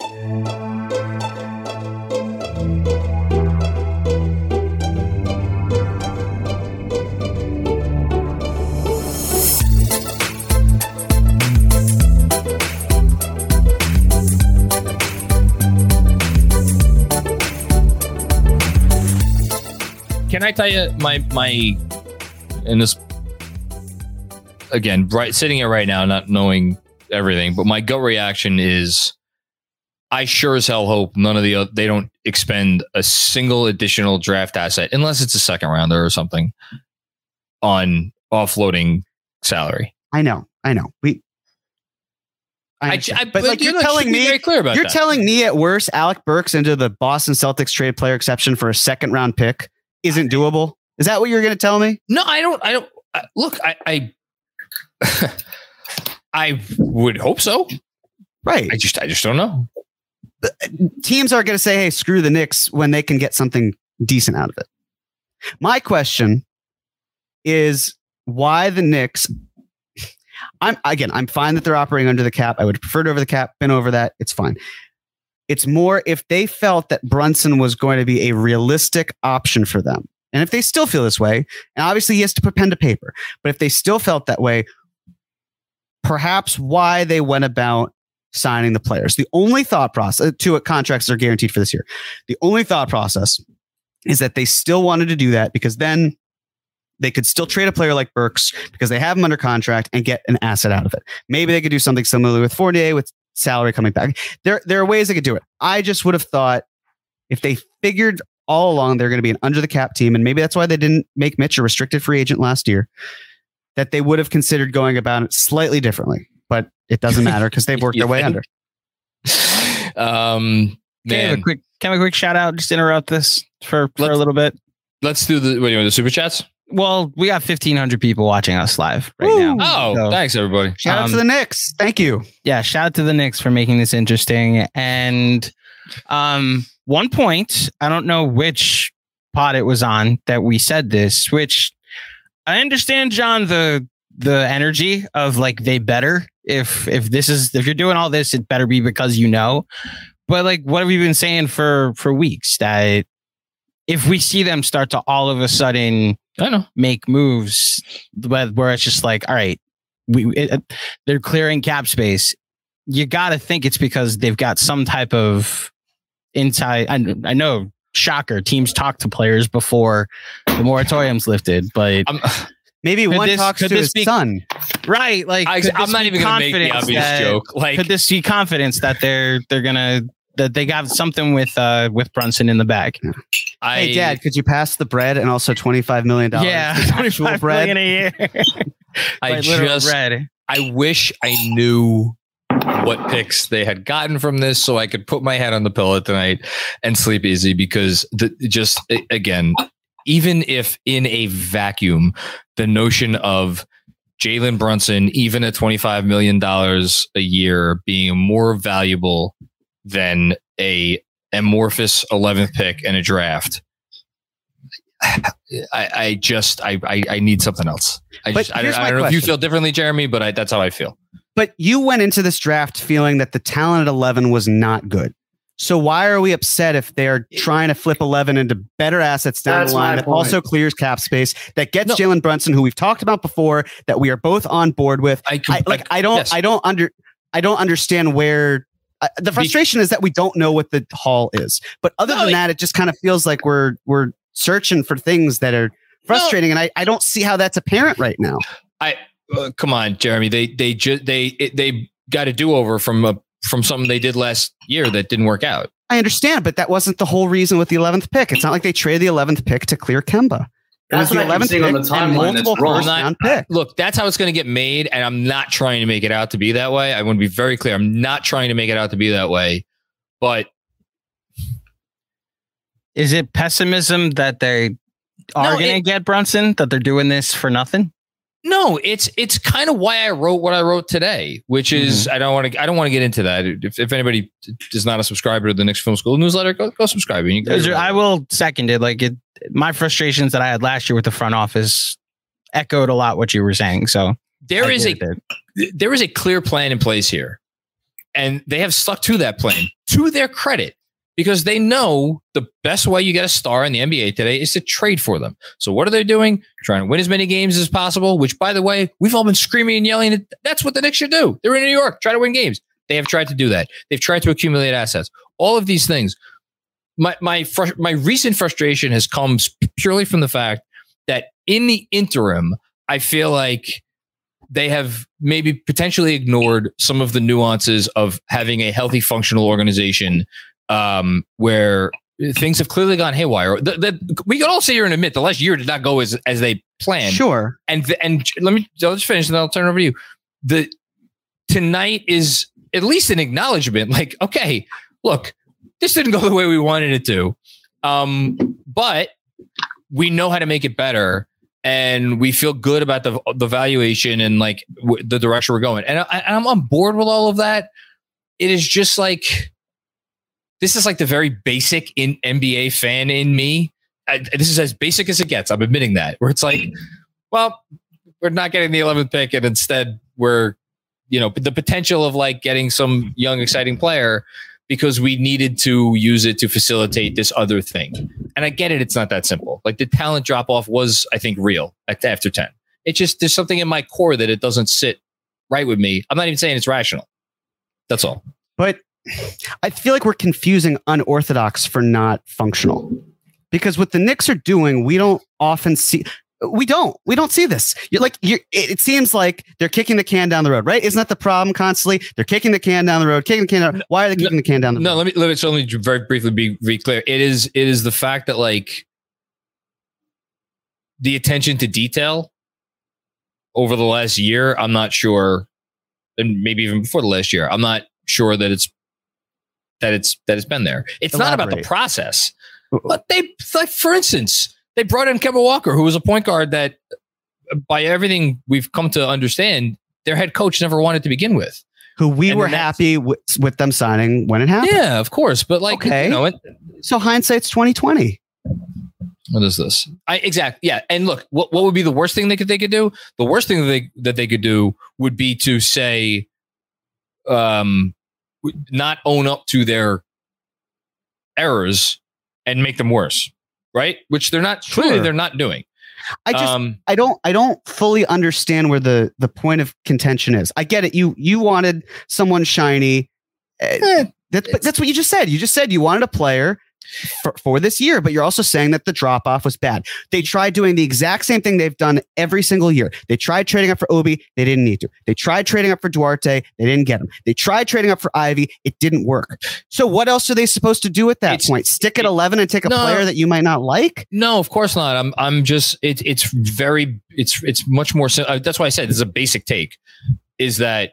Can I tell you my my in this again right sitting here right now, not knowing everything, but my gut reaction is I sure as hell hope none of the oth- they don't expend a single additional draft asset unless it's a second rounder or something on offloading salary. I know, I know. We, I, I- I- but like you're you're telling me, very clear about you're that. telling me at worst, Alec Burks into the Boston Celtics trade player exception for a second round pick isn't doable. Is that what you're going to tell me? No, I don't. I don't. I, look, I, I, I would hope so. Right. I just, I just don't know. Teams are going to say, "Hey, screw the Knicks" when they can get something decent out of it. My question is why the Knicks. I'm again. I'm fine that they're operating under the cap. I would prefer it over the cap. Been over that. It's fine. It's more if they felt that Brunson was going to be a realistic option for them, and if they still feel this way, and obviously he has to put pen to paper. But if they still felt that way, perhaps why they went about signing the players. The only thought process uh, to it, contracts are guaranteed for this year. The only thought process is that they still wanted to do that because then they could still trade a player like Burks because they have him under contract and get an asset out of it. Maybe they could do something similar with Fournier with salary coming back. There, there are ways they could do it. I just would have thought if they figured all along they're going to be an under the cap team, and maybe that's why they didn't make Mitch a restricted free agent last year, that they would have considered going about it slightly differently. But it doesn't matter because they've worked their way under. Um, Can I have a quick, can I have a quick shout out? Just interrupt this for, for a Let's- little bit. let's do the what do you want, the super chats. Well, we got 1,500 people watching us live right Woo! now. Oh, So, thanks everybody. Shout out Um, to the Knicks. Thank you. yeah, shout out to the Knicks for making this interesting. And um, one point, I don't know which pod it was on that we said this, which I understand, John, the the energy of like they better if if this is if you're doing all this, it better be because you know. But like, what have we been saying for for weeks that if we see them start to all of a sudden I know. make moves where, where it's just like, all right, we it, they're clearing cap space. You got to think it's because they've got some type of inside. I, I know shocker. Teams talk to players before the moratorium's lifted, but I'm, Maybe Could one this- talks could to this his be- son. right, like I, I'm not even going to make the obvious that- joke. Like, Could this be confidence that they're they're gonna that they got something with uh with Brunson in the bag? I, hey, Dad, could you pass the bread and also twenty five million dollars? Yeah, actual 25 bread. a year. I Like just, bread. I wish I knew what picks they had gotten from this so I could put my head on the pillow tonight and sleep easy because the just again, even if in a vacuum, the notion of Jalen Brunson, even at $25 million a year, being more valuable than a amorphous 11th pick in a draft. I, I just I, I I need something else. I But just I, don't- I don't know if you feel differently, Jeremy, but I, that's how I feel. But you went into this draft feeling that the talent at 11 was not good. So why are we upset if they're trying to flip 11 into better assets down That's the line that point. also clears cap space that gets No. Jalen Brunson, who we've talked about before, that we are both on board with? I, com- I, like I don't yes. I don't under I don't understand where uh, the frustration is that we don't know what the haul is. But other No, than it- that, it just kind of feels like we're we're searching for things that are frustrating, and I, I don't see how that's apparent right now. I uh, come on, Jeremy. They they just they it, they got a do over from a from something they did last year that didn't work out. I understand, but that wasn't the whole reason with the 11th pick. It's not like they traded the 11th pick to clear Kemba. It That's was the what I keep 11th pick on the timeline. multiple That's wrong. first round pick. Look, that's how it's going to get made, and I'm not trying to make it out to be that way. I want to be very clear. I'm not trying to make it out to be that way, but Is it pessimism that they are No, going to get Brunson? That they're doing this for nothing? No, it's it's kind of why I wrote what I wrote today, which is mm-hmm. I don't want to I don't want to get into that. If, if anybody is not a subscriber to the Knicks Film School newsletter, go go subscribe. You can I will second it. Like it, my frustrations that I had last year with the front office echoed a lot what you were saying. So there I is a there is a clear plan in place here, and they have stuck to that plan to their credit because they know the best way you get a star in the NBA today is to trade for them. So what are they doing? Trying to win as many games as possible. Which, by the way, we've all been screaming and yelling. That that's what the Knicks should do. They're in New York, try to win games. They have tried to do that. They've tried to accumulate assets. All of these things. My my frus- my recent frustration has come purely from the fact that in the interim, I feel like they have maybe potentially ignored some of the nuances of having a healthy, functional organization um, where things have clearly gone haywire. The, the, we can all sit here and admit the last year did not go as as they planned. Sure. And th- and let me I'll just finish and then I'll turn it over to you. The tonight is at least an acknowledgement. Like, okay, look, this didn't go the way we wanted it to, um, but we know how to make it better. And we feel good about the the valuation and like w- the direction we're going. And I, I'm on board with all of that. It is just like this is like the very basic in NBA fan in me. I, this is as basic as it gets. I'm admitting that. Where it's like, well, we're not getting the 11th pick, and instead we're, you know, the potential of like getting some young, exciting player because we needed to use it to facilitate this other thing. And I get it; it's not that simple. Like the talent drop off was, I think, real at after 10. It just there's something in my core that it doesn't sit right with me. I'm not even saying it's rational. That's all. But I feel like we're confusing unorthodox for not functional. Because what the Knicks are doing, we don't often see. We don't. We don't see this. You're like you're, it, it seems like they're kicking the can down the road, right? Isn't that the problem constantly? They're kicking the can down the road, kicking the can down. Why are they kicking the can down the road? No, let me let me just only very briefly be be clear. It is it is the fact that like the attention to detail over the last year, I'm not sure, and maybe even before the last year, I'm not sure that it's that it's that it's been there. It's not about the process, but they like for instance, they brought in Kemba Walker, who was a point guard that, by everything we've come to understand, their head coach never wanted to begin with. Who we And were happy with, with them signing when it happened. Yeah, of course, but like Okay. you know, it, So hindsight's twenty twenty. What is this? I exactly yeah. And look, what what would be the worst thing they could they could do? The worst thing that they that they could do would be to say, um, not own up to their errors and make them worse, right? Which they're not. Clearly, Sure. they're not doing. I just um, I don't I don't fully understand where the the point of contention is. I get it. You you wanted someone shiny. Uh, Eh, that, that's what you just said. You just said you wanted a player for, for this year, but you're also saying that the drop off was bad. They tried doing the exact same thing they've done every single year. They tried trading up for Obi, they didn't need to. They tried trading up for Duarte, they didn't get him. They tried trading up for Ivey, it didn't work. So what else are they supposed to do at that It's- point? Stick at it- 11 and take a No. player that you might not like? No, of course not. I'm I'm just it's it's very it's it's much more. uh, That's why I said this is a basic take. Is that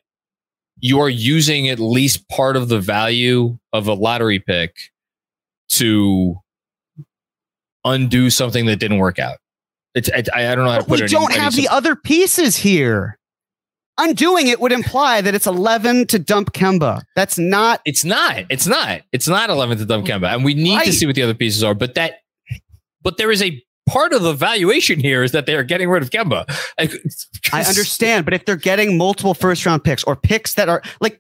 you are using at least part of the value of a lottery pick to undo something that didn't work out. It's I, I don't know how to put we it. don't any- have the other pieces here. Undoing it would imply that it's 11 to dump Kemba. That's not It's not. It's not. It's not 11 to dump Kemba, and we need Right. to see what the other pieces are. But that, but there is a part of the valuation here is that they are getting rid of Kemba. I understand, but if they're getting multiple first round picks or picks that are like,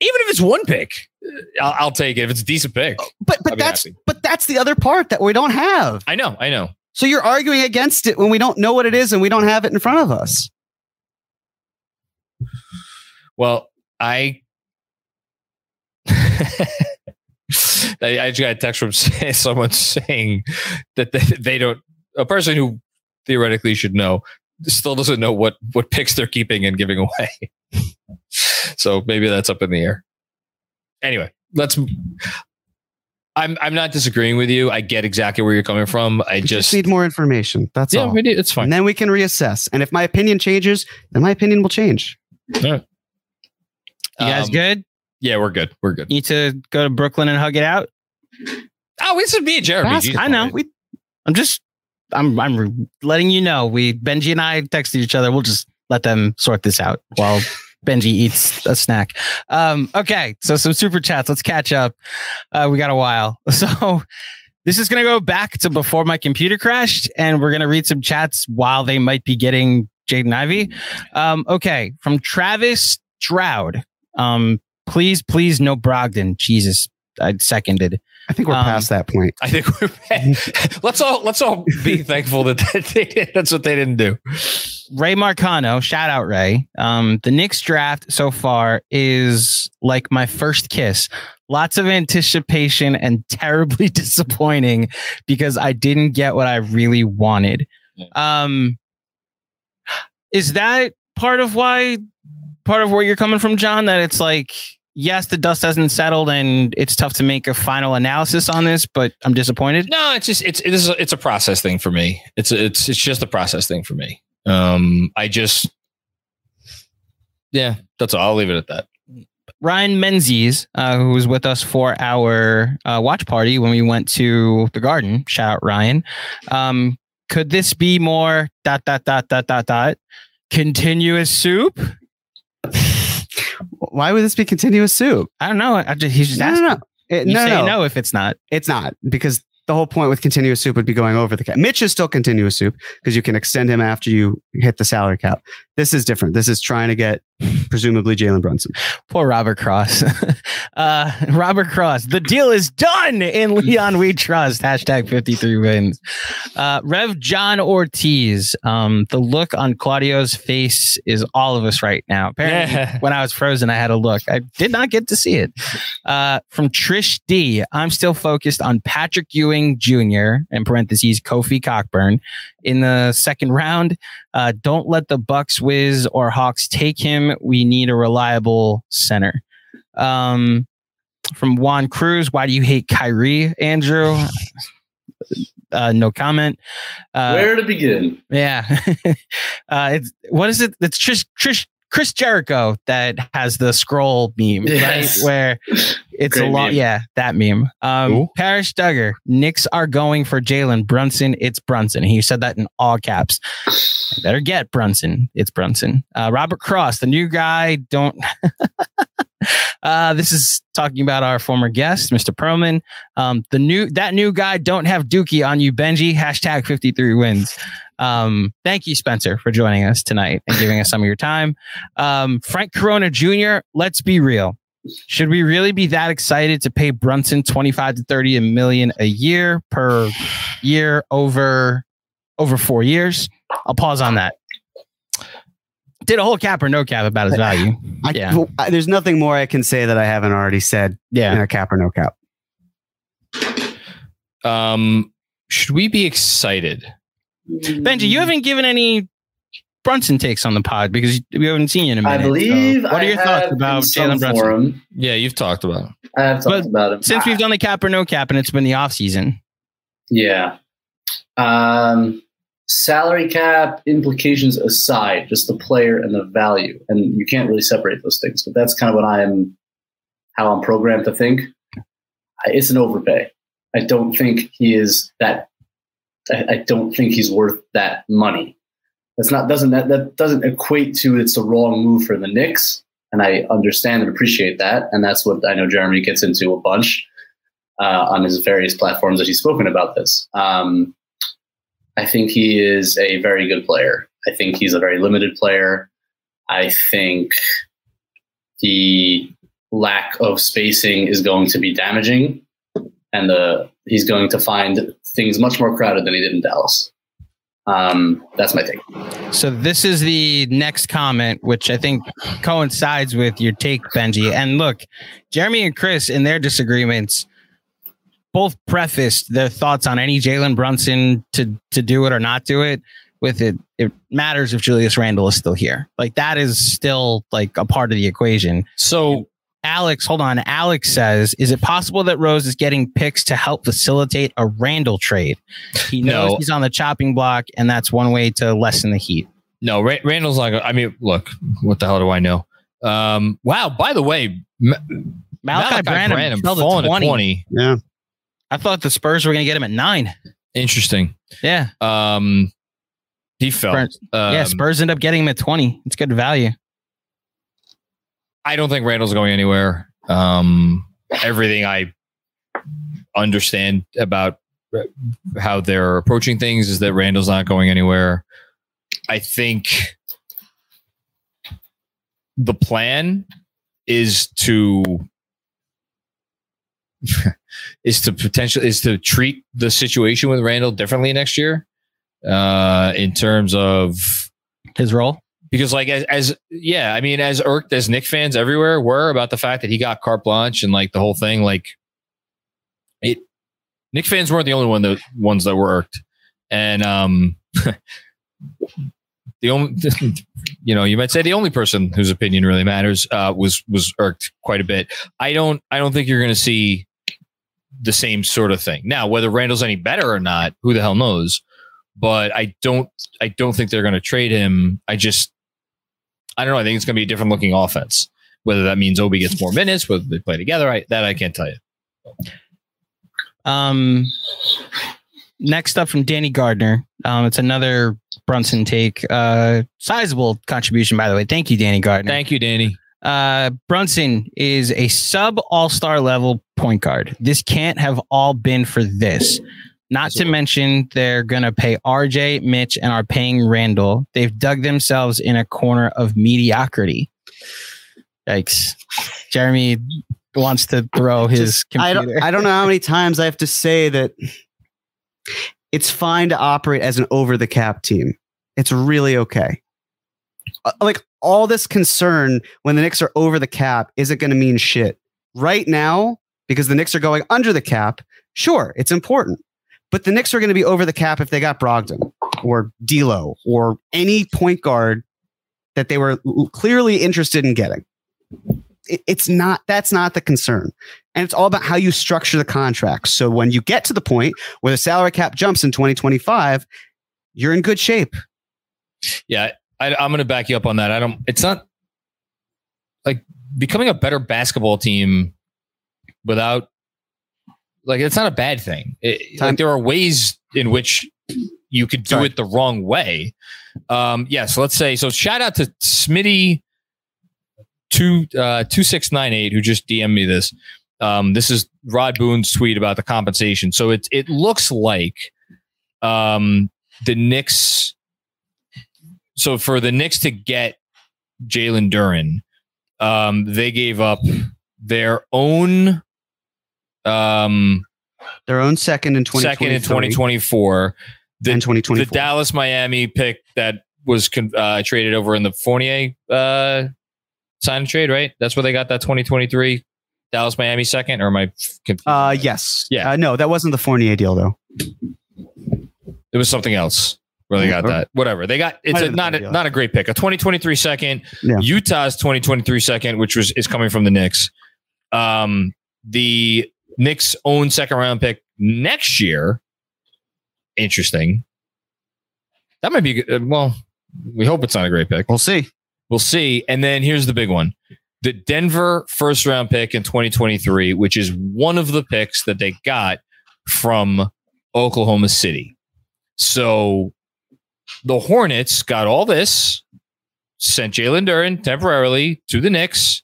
even if it's one pick, uh, I'll, I'll take it. If it's a decent pick, oh, but but that's happy. but that's the other part that we don't have. I know. I know. So you're arguing against it when we don't know what it is and we don't have it in front of us. Well, I. I I just got a text from someone saying that they, they don't. A person who theoretically should know still doesn't know what what picks they're keeping and giving away. so maybe that's up in the air. Anyway, let's. I'm I'm not disagreeing with you. I get exactly where you're coming from. I just, just, need more information. That's yeah, all. we need, it's fine. And then we can reassess. And if my opinion changes, then my opinion will change. You guys Um, good? Yeah, we're good. We're good. Need to go to Brooklyn and hug it out? Oh, it's me and Jeremy. Fast- Jesus I know. We, I'm just, I'm, I'm letting you know. We Benji and I texted each other. We'll just let them sort this out while Benji eats a snack. Um, okay, so some super chats. Let's catch up. Uh, we got a while, so this is gonna go back to before my computer crashed, and we're gonna read some chats while they might be getting Jaden Ivey. Um, okay, from Travis Stroud. Um, please, please, no Brogdon. Jesus, I seconded. I think we're Um, past that point. I think we're past. let's all let's all be thankful that they did, that's what they didn't do. Ray Marcano, shout out Ray. Um, the Knicks draft so far is like my first kiss. Lots of anticipation and terribly disappointing because I didn't get what I really wanted. Um, is that part of why, part of where you're coming from, John? That it's like, yes, the dust hasn't settled and it's tough to make a final analysis on this, but I'm disappointed. No, it's just it's it is a, it's a process thing for me. It's it's it's just a process thing for me. Um, I just yeah, that's all. I'll leave it at that. Ryan Menzies, uh, who was with us for our uh, watch party when we went to the garden. Shout out Ryan. Um, could this be more dot dot dot dot dot dot continuous soup? Why would this be continuous soup? I don't know. I just, he's just No, asking. no, no. It- You no, say no, no. if it's not. It's not because the whole point with continuous soup would be going over the cap. Mitch is still continuous soup because you can extend him after you hit the salary cap. This is different. This is trying to get presumably Jalen Brunson. Poor Robert Cross. uh, Robert Cross. The deal is done in Leon We Trust. Hashtag 53 wins. Uh, Rev John Ortiz. Um, the look on Claudio's face is all of us right now. Apparently, Yeah. when I was frozen, I had a look. I did not get to see it. Uh, from Trish D. I'm still focused on Patrick Ewing Jr. in parentheses Kofi Cockburn in the second round. Uh, don't let the Bucks whiz or Hawks take him. We need a reliable center. Um, from Juan Cruz, why do you hate Kyrie, Andrew? Uh, no comment. Uh, Where to begin? yeah. uh, it's what is it? It's Trish, Trish, Chris Jericho that has the scroll meme, Yes. right? Where it's a lot. Yeah, that meme. Um. Parrish Duggar, Knicks are going for Jalen Brunson. It's Brunson. He said that in all caps. Better get Brunson. It's Brunson. Uh, Robert Cross, the new guy. Don't. uh, this is talking about our former guest, Mr. Perlman. Um, the new that new guy. Don't have Dookie on you, Benji. Hashtag fifty three wins. Um, thank you, Spencer, for joining us tonight and giving us some of your time. Um, Frank Corona Jr. Let's be real. Should we really be that excited to pay Brunson 25 to 30 a million a year per year over over four years? I'll pause on that. Did a whole cap or no cap about his value. I, Yeah. well, I- there's nothing more I can say that I haven't already said in Yeah. a cap or no cap. Um, should we be excited? Benji, you haven't given any Brunson takes on the pod because we haven't seen you in a minute. I believe. So what are your I thoughts about in Jalen Brunson? forum- Yeah, you've talked about it. I have talked But about him Since we've done the cap or no cap, and it's been the off season. Yeah. Um, salary cap implications aside, just the player and the value, and you can't really separate those things. But that's kind of what I am, how I'm programmed to think. It's an overpay. I don't think he is that. I, I don't think he's worth that money. That's not doesn't that that doesn't equate to it's the wrong move for the Knicks, and I understand and appreciate that, and that's what I know Jeremy gets into a bunch uh, on his various platforms that he's spoken about this. Um, I think he is a very good player. I think he's a very limited player. I think the lack of spacing is going to be damaging, and the he's going to find things much more crowded than he did in Dallas. Um, that's my take. So this is the next comment, which I think coincides with your take, Benji. And look, Jeremy and Chris, in their disagreements, both prefaced their thoughts on any Jalen Brunson to to do it or not do it. With it, it matters if Julius Randle is still here. Like that is still like a part of the equation. So Alex, hold on. Alex says, "Is it possible that Rose is getting picks to help facilitate a Randle trade? He knows No. he's on the chopping block, and that's one way to lessen the heat." no, Ra- Randle's not. Gonna, I mean, look, what the hell do I know? Um, wow. By the way, Ma- Malaki, Branham, fell to falling 20. to twenty. Yeah. I thought the Spurs were going to get him at nine. Interesting. Yeah. Um, he fell. Spurs, Um, yeah. Spurs end up getting him at 20. It's good value. I don't think Randle's going anywhere. Um, everything I understand about how they're approaching things is that Randle's not going anywhere. I think the plan is to is to potential is to treat the situation with Randle differently next year uh in terms of His role. Because like as, as yeah i mean as irked as nick fans everywhere were about the fact that he got carte blanche and like the whole thing like it nick fans weren't the only one that ones that were irked. And um the only you know you might say the only person whose opinion really matters uh was was irked quite a bit. I don't i don't think you're going to see the same sort of thing. Now whether randle's any better or not who the hell knows? But i don't i don't think they're going to trade him. I just I don't know. I think it's going to be a different looking offense. Whether that means Obi gets more minutes, whether they play together, I, that I can't tell you. Um, next up from Danny Gardner. Um, it's another Brunson take. Uh, sizable contribution, by the way. Thank you, Danny Gardner. Thank you, Danny. Uh, Brunson is a sub all star level point guard. This can't have all been for this. Not to mention, they're going to pay RJ, Mitch, and are paying Randle. They've dug themselves in a corner of mediocrity. Yikes. Jeremy wants to throw his I computer. don't I don't know how many times I have to say that it's fine to operate as an over the cap team. It's really okay. Uh, Like all this concern when the Knicks are over the cap isn't going to mean shit. Right now, because the Knicks are going under the cap, sure, it's important. But the Knicks are going to be over the cap if they got Brogdon or D'Lo or any point guard that they were clearly interested in getting. It- it's not that's not the concern. And it's all about how you structure the contract. So when you get to the point where the salary cap jumps in 2025, you're in good shape. Yeah, I, I'm going to back you up on that. I don't. It's not like becoming a better basketball team without like it's not a bad thing. It, like there are ways in which you could do Sorry. it the wrong way. Um, yeah, so let's say so. Shout out to Smitty two uh, two six nine eight who just DM'd me this. Um, this is Rod Boone's tweet about the compensation. So it it looks like um, the Knicks. So for the Knicks to get Jalen Duren, um, they gave up their own um, Their own second in second in 2024. The, and 2024. the Dallas Miami pick that was con- uh, traded over in the Fournier uh, sign and trade, right? That's where they got that 2023 Dallas Miami second, or am I? confused? Uh, yes. Yeah. Uh, no, that wasn't the Fournier deal though. it was something else where they got Or- that. Whatever they got. It's a, not a, deal. not a great pick. A 2023 second. Yeah. Utah's 2023 second, which was is coming from the Knicks. Um, the Knicks own second round pick next year. Interesting. That might be good. Uh, well, we hope it's not a great pick. We'll see. We'll see. And then here's the big one the Denver first round pick in 2023, which is one of the picks that they got from Oklahoma City. So the Hornets got all this, sent Jalen Duren temporarily to the Knicks,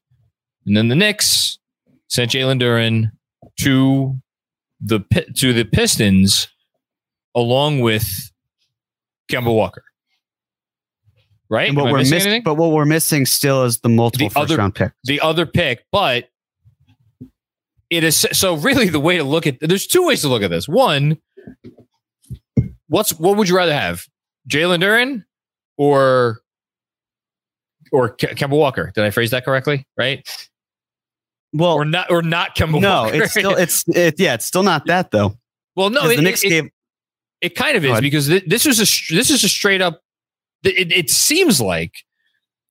and then the Knicks sent Jalen Duren to the to the Pistons along with Kemba Walker. Right? And what we're missing missing, but what we're missing still is the multiple The first other- round pick. the other pick, but it is so really the way to look at there's two ways to look at this. One, what's what would you rather have? Jalen Duren or or Ke- Kemba Walker? Did I phrase that correctly? Right? Well, Or not or not Kemba Walker. no, Walker? it's still it's it, yeah, it's still not that though. well, no, it, the Knicks it, gave it kind of is because thi- this is a this is a straight up. It, it seems like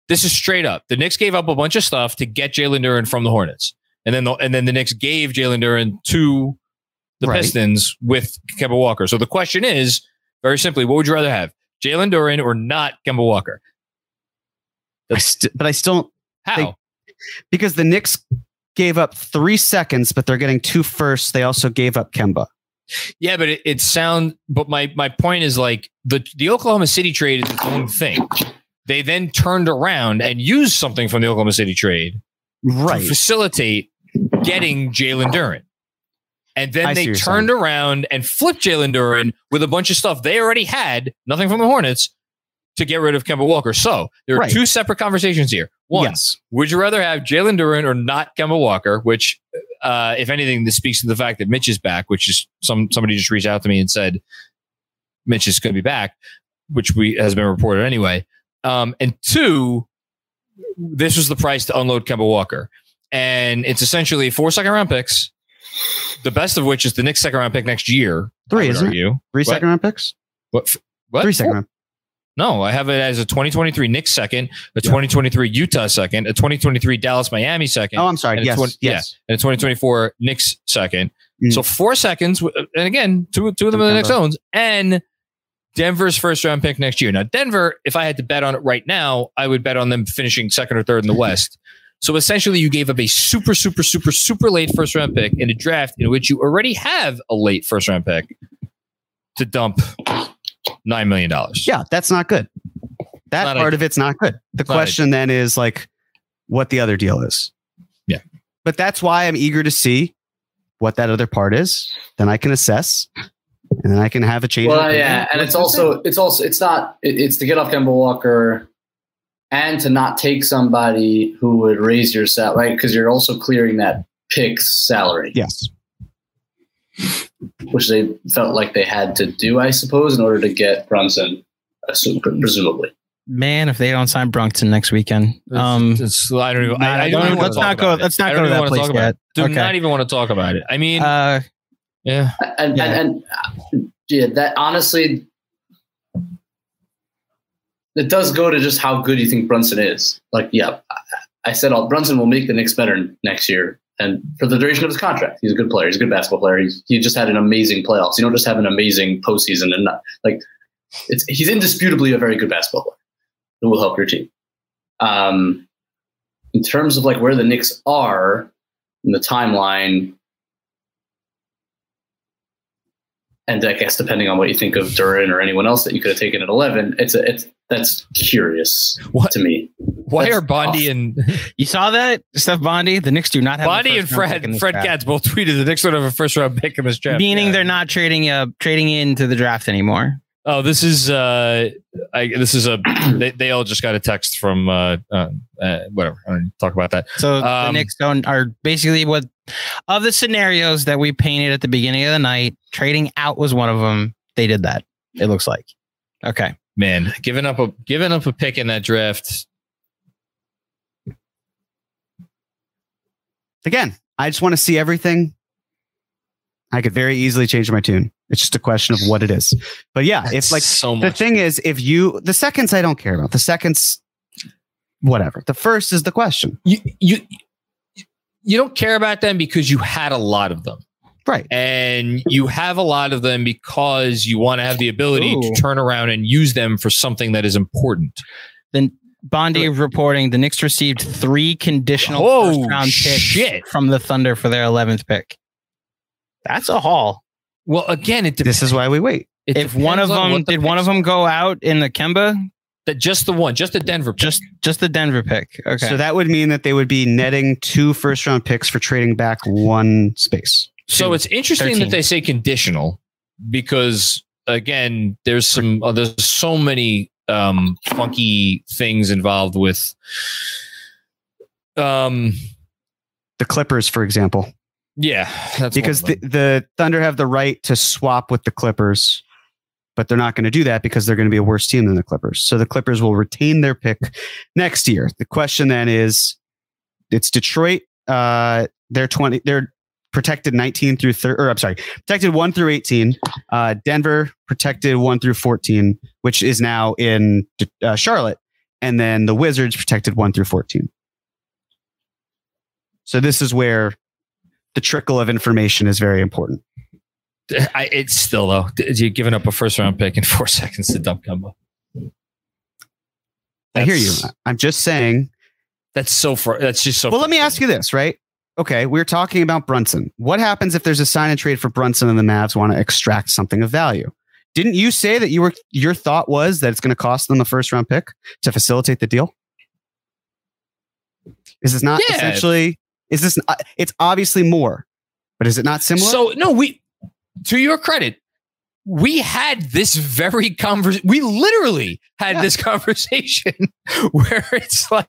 this is straight up. The Knicks gave up a bunch of stuff to get Jalen Duren from the Hornets, and then the, and then the Knicks gave Jalen Duren to the Right. Pistons with Kemba Walker. So the question is very simply, what would you rather have, Jalen Duren or not Kemba Walker? I st- but I still How? Because the Knicks gave up three seconds, but they're getting two firsts. They also gave up Kemba. Yeah, but it, it sound. But my my point is like the the Oklahoma City trade is its own thing. They then turned around and used something from the Oklahoma City trade to Right. facilitate getting Jalen Duren. And then I they turned around and flipped Jalen Duren with a bunch of stuff they already had, nothing from the Hornets, to get rid of Kemba Walker. So there are Right. two separate conversations here. One, Yes. would you rather have Jalen Duren or not Kemba Walker? Which, uh, if anything, this speaks to the fact that Mitch is back. Which is some somebody just reached out to me and said Mitch is going to be back, which we has been reported anyway. Um, and two, this was the price to unload Kemba Walker, and it's essentially four second round picks, the best of which is the next second round pick next year. Three, isn't it? argue. Three What? second round picks? What? f- What? Three second round. No, I have it as a 2023 Knicks second, a 2023 Utah second, a 2023 Dallas Miami second, Oh, I'm sorry. And it's Yes. yeah. yes. and a 2024 Knicks second. Mm. So four seconds, and again, two two of them are the Knicks Denver. owns, and Denver's first round pick next year. Now, Denver, if I had to bet on it right now, I would bet on them finishing second or third in the West. So essentially, you gave up a super, super, super, super late first round pick in a draft in which you already have a late first round pick to dump nine million dollars. Yeah, that's not good. That Not part of it's not good. The not question then is like what the other deal is. Yeah. But that's why I'm eager to see what that other part is. Then I can assess and then I can have a change. of Well, yeah, and What's it's also thing? it's also it's not it- it's to get off Kemba Walker and to not take somebody who would raise your salary, right? Because you're also clearing that pick's salary, Yes. Which they felt like they had to do, I suppose, in order to get Brunson, presumably. Man, if they don't sign Brunson next weekend, um, It's, I don't even. I, I don't don't even even- want let's to talk not go- about it. let's not I go to that wanna place yet. it. Do Okay. not even want to talk about it. I mean, uh, yeah. And Yeah. and, and uh, yeah, that honestly, it does go to just how good you think Brunson is. Like, yeah, I- I said all Brunson will make the Knicks better next year, and for the duration of his contract, he's a good player. He's a good basketball player. He's, he just had an amazing playoffs. You don't just have an amazing postseason, and not, like it's he's indisputably a very good basketball player. It will help your team. Um, in terms of like where the Knicks are in the timeline, and I guess depending on what you think of Duren or anyone else that you could have taken at eleven, it's a it's that's curious What? to me. Why That's are Bondy and you saw that Steph Bondy? The Knicks do not have the Bondy and first pick Fred in this Fred draft. Katz both tweeted the Knicks don't have a first round pick in this draft. meaning Yeah. they're not trading uh trading into the draft anymore. Oh, this is uh, I, this is a they, they all just got a text from uh, uh, uh whatever. I don't talk about that. So the Um, Knicks don't are basically what of the scenarios that we painted at the beginning of the night. Trading out was one of them. They did that. It looks like. Okay. Man, giving up a giving up a pick in that draft. Again, I just want to see everything. I could very easily change my tune. It's just a question of what it is. But yeah, That's if like so the much. thing is, if you the seconds I don't care about. The seconds, whatever. The first is the question. you you you don't care about them because you had a lot of them. Right. and you have a lot of them because you want to have the ability Ooh. to turn around and use them for something that is important. Then Bondy reporting the Knicks received three conditional Oh, first round picks shit. from the Thunder for their 11th pick. That's a haul. Well, again, it depends. This is why we wait. It if one of depends on them the did one of them go out in the Kemba, that just the one, just the Denver, pick. just just the Denver pick. Okay. So that would mean that they would be netting two first round picks for trading back one space. So Two. it's interesting 13. that they say conditional because again, there's some uh, there's so many um funky things involved with um The Clippers, for example. yeah, that's because the, the Thunder have the right to swap with the Clippers, but they're not going to do that because they're going to be a worse team than the Clippers. So the Clippers will retain their pick next year. The question then is, it's Detroit. Uh, they're twenty. They're protected nineteen through thirty. Or I'm sorry, protected one through eighteen. Uh, Denver protected one through fourteen, which is now in uh, Charlotte, and then the Wizards protected one through fourteen. So this is where the trickle of information is very important. I, it's still though you're giving up a first round pick in four seconds to dump Kemba. I hear you. I'm just saying. That's so far. That's just so. Well, let me ask you this, right? Okay, we're talking about Brunson. What happens if there's a sign and trade for Brunson and the Mavs want to extract something of value? Didn't you say that you were your thought was that it's going to cost them the first round pick to facilitate the deal? Is this not Yeah. essentially? Is this? uh, It's obviously more, but is it not similar? So no, we. To your credit, we had this very conversation. We literally had Yeah. this conversation where it's like,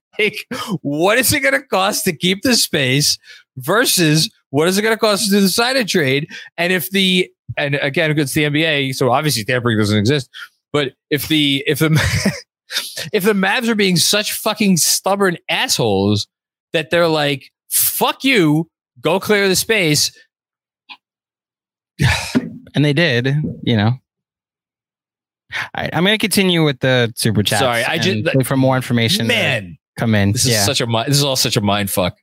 what is it going to cost to keep the space versus what is it going to cost to do the sign and trade? And if the and again, it's the NBA, so obviously tampering doesn't exist. But if the if the if the Mavs are being such fucking stubborn assholes that they're like, fuck you, go clear the space. and they did, you know. All right, I'm going to continue with the super chat. Sorry, I just- wait for more information. Man, come in. this is yeah. such a this is all such a mind fuck.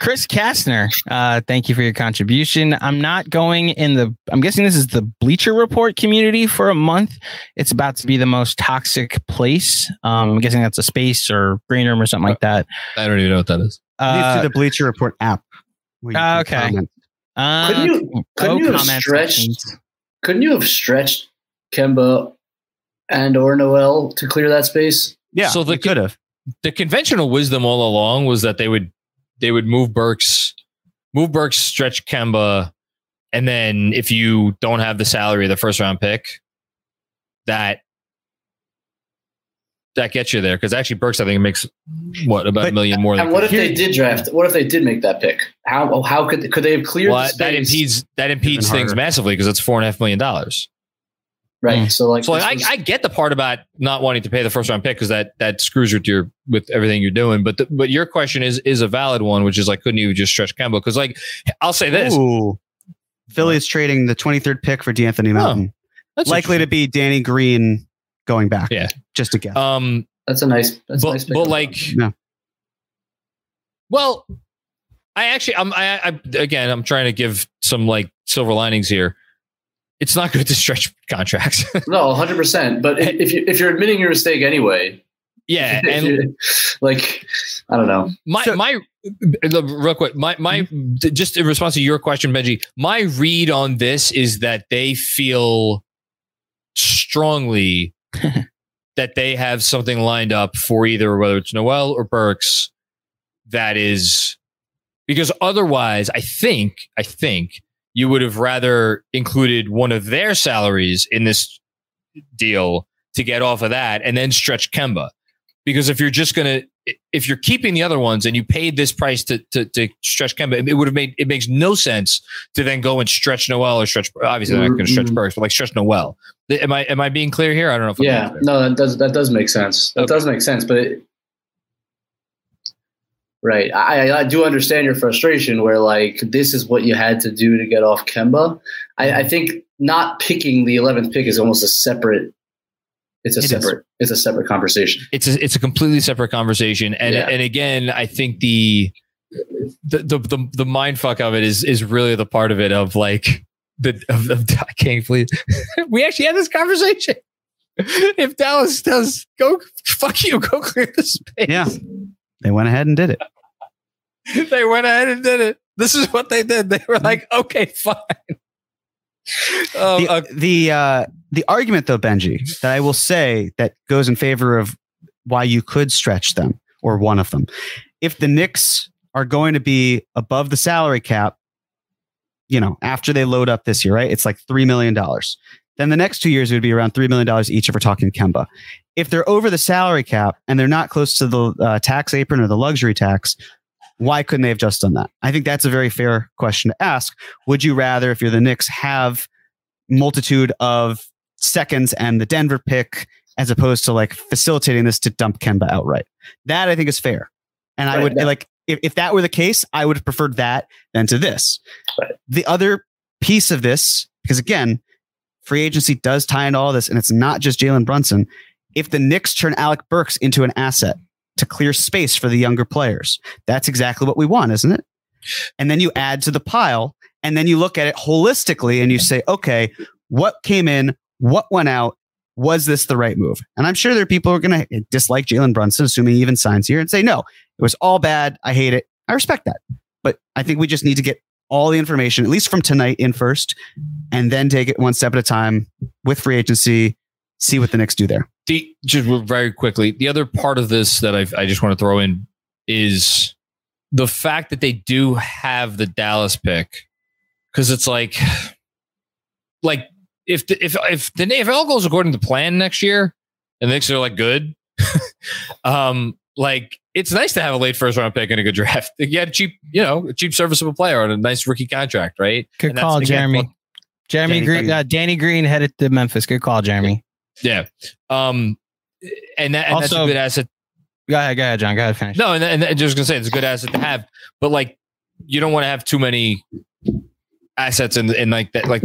Chris Kastner, uh, thank you for your contribution. I'm not going in the, I'm guessing this is the Bleacher Report community for a month. It's about to be the most toxic place. Um, I'm guessing that's a space or green room or something like that. I don't even know what that is. It's Uh, through the Bleacher Report app. where you can okay. comment. Uh, Couldn't you- couldn't you have stretched- sections. Couldn't you have stretched Kemba and or Noel to clear that space? Yeah, So so they could have. The conventional wisdom all along was that they would they would move Burks, move Burks, stretch Kemba, and then if you don't have the salary of the first round pick, that that gets you there because actually Burks I think makes what about a million more. And Than what if they did draft? What if they did make that pick? How how could could they have cleared well, the that impedes that impedes things harder. massively because it's four and a half million dollars. right. Mm. So like, So like, this I, I get the part about not wanting to pay the first round pick because that that screws with your with everything you're doing. But the, but your question is is a valid one, which is like, couldn't you just stretch Kemba? Because like, I'll say this, Ooh. Philly's trading the 23rd pick for De'Anthony Melton. That's Likely to be Danny Green going back. Yeah. Just a guess. um, that's a nice. That's a but nice but like, Yeah. well, I actually, I'm I, I again, I'm trying to give some like silver linings here. It's not good to stretch contracts. no, hundred percent. But if if you if you're admitting your mistake anyway, yeah, and like I don't know. My So- my real quick, my my just in response to your question, Benji, my read on this is that they feel strongly that they have something lined up for either whether it's Noel or Burks that is because otherwise I think I think you would have rather included one of their salaries in this deal to get off of that and then stretch Kemba. Because if you're just gonna if you're keeping the other ones and you paid this price to to, to stretch Kemba, it would have made it makes no sense to then go and stretch Noel or stretch. Obviously, they're not going to stretch Mhm. Burks, but like stretch Noel. Am I am I being clear here? I don't know if I'm Yeah, no, that does that does make sense. That Okay. does make sense. But it, Right. I, I do understand your frustration where like this is what you had to do to get off Kemba. I, I think not picking the eleventh pick is almost a separate it's a It is. separate it's a separate conversation. it's a, it's a completely separate conversation and Yeah. and again i think the the the the, the mind fuck of it is is really the part of it of like the of, can't believe we actually had this conversation. If Dallas does go fuck you, go clear the space. Yeah. They went ahead and did it. they went ahead and did it. This is what they did. They were like, okay, fine. Um, the uh, the uh, the argument though, Benji, that I will say that goes in favor of why you could stretch them or one of them. If the Knicks are going to be above the salary cap, you know, after they load up this year, right? It's like three million dollars. Then the next two years it would be around three million dollars each if we're talking Kemba. If they're over the salary cap and they're not close to the uh, tax apron or the luxury tax, why couldn't they have just done that? I think that's a very fair question to ask. Would you rather, if you're the Knicks, have multitude of seconds and the Denver pick as opposed to like facilitating this to dump Kemba outright? That I think is fair. And I would that- like if, if that were the case, I would have preferred that than to this. Right. The other piece of this, because again, free agency does tie into all this, and it's not just Jalen Brunson. If the Knicks turn Alec Burks into an asset to clear space for the younger players, that's exactly what we want, isn't it? And then you add to the pile, and then you look at it holistically and you say, okay, what came in, what went out, was this the right move? And I'm sure there are people who are going to dislike Jalen Brunson, assuming he even signs here, and say, no, it was all bad. I hate it. I respect that. But I think we just need to get all the information, at least from tonight, in first, and then take it one step at a time with free agency, see what the Knicks do there. the just very quickly, the other part of this that I I just want to throw in is the fact that they do have the Dallas pick because it's like like if the, if if the if all goes according to plan next year and the Knicks are like good, um, like it's nice to have a late first round pick and a good draft. You had a cheap, you know, a cheap serviceable player on a nice rookie contract, right? Good And call, Jeremy. Jeremy Danny Green, uh, Danny Green headed to Memphis. Good call, Jeremy. Yeah. Um, and that and that's a Also- good asset Go ahead, go ahead, John. Go ahead, finish. No, and, and, and just gonna say it's a good asset to have, but like you don't want to have too many assets and and like that. Like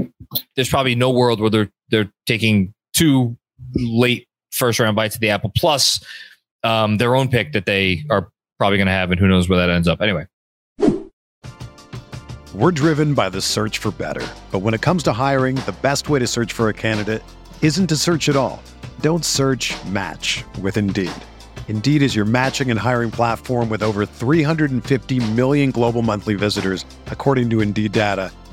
there's probably no world where they're they're taking two late first round bites of the apple plus um, their own pick that they are probably gonna have, and who knows where that ends up. Anyway, We're driven by the search for better. But when it comes to hiring, the best way to search for a candidate isn't to search at all. Don't search match with Indeed. Indeed is your matching and hiring platform with over 350 million global monthly visitors, according to Indeed data,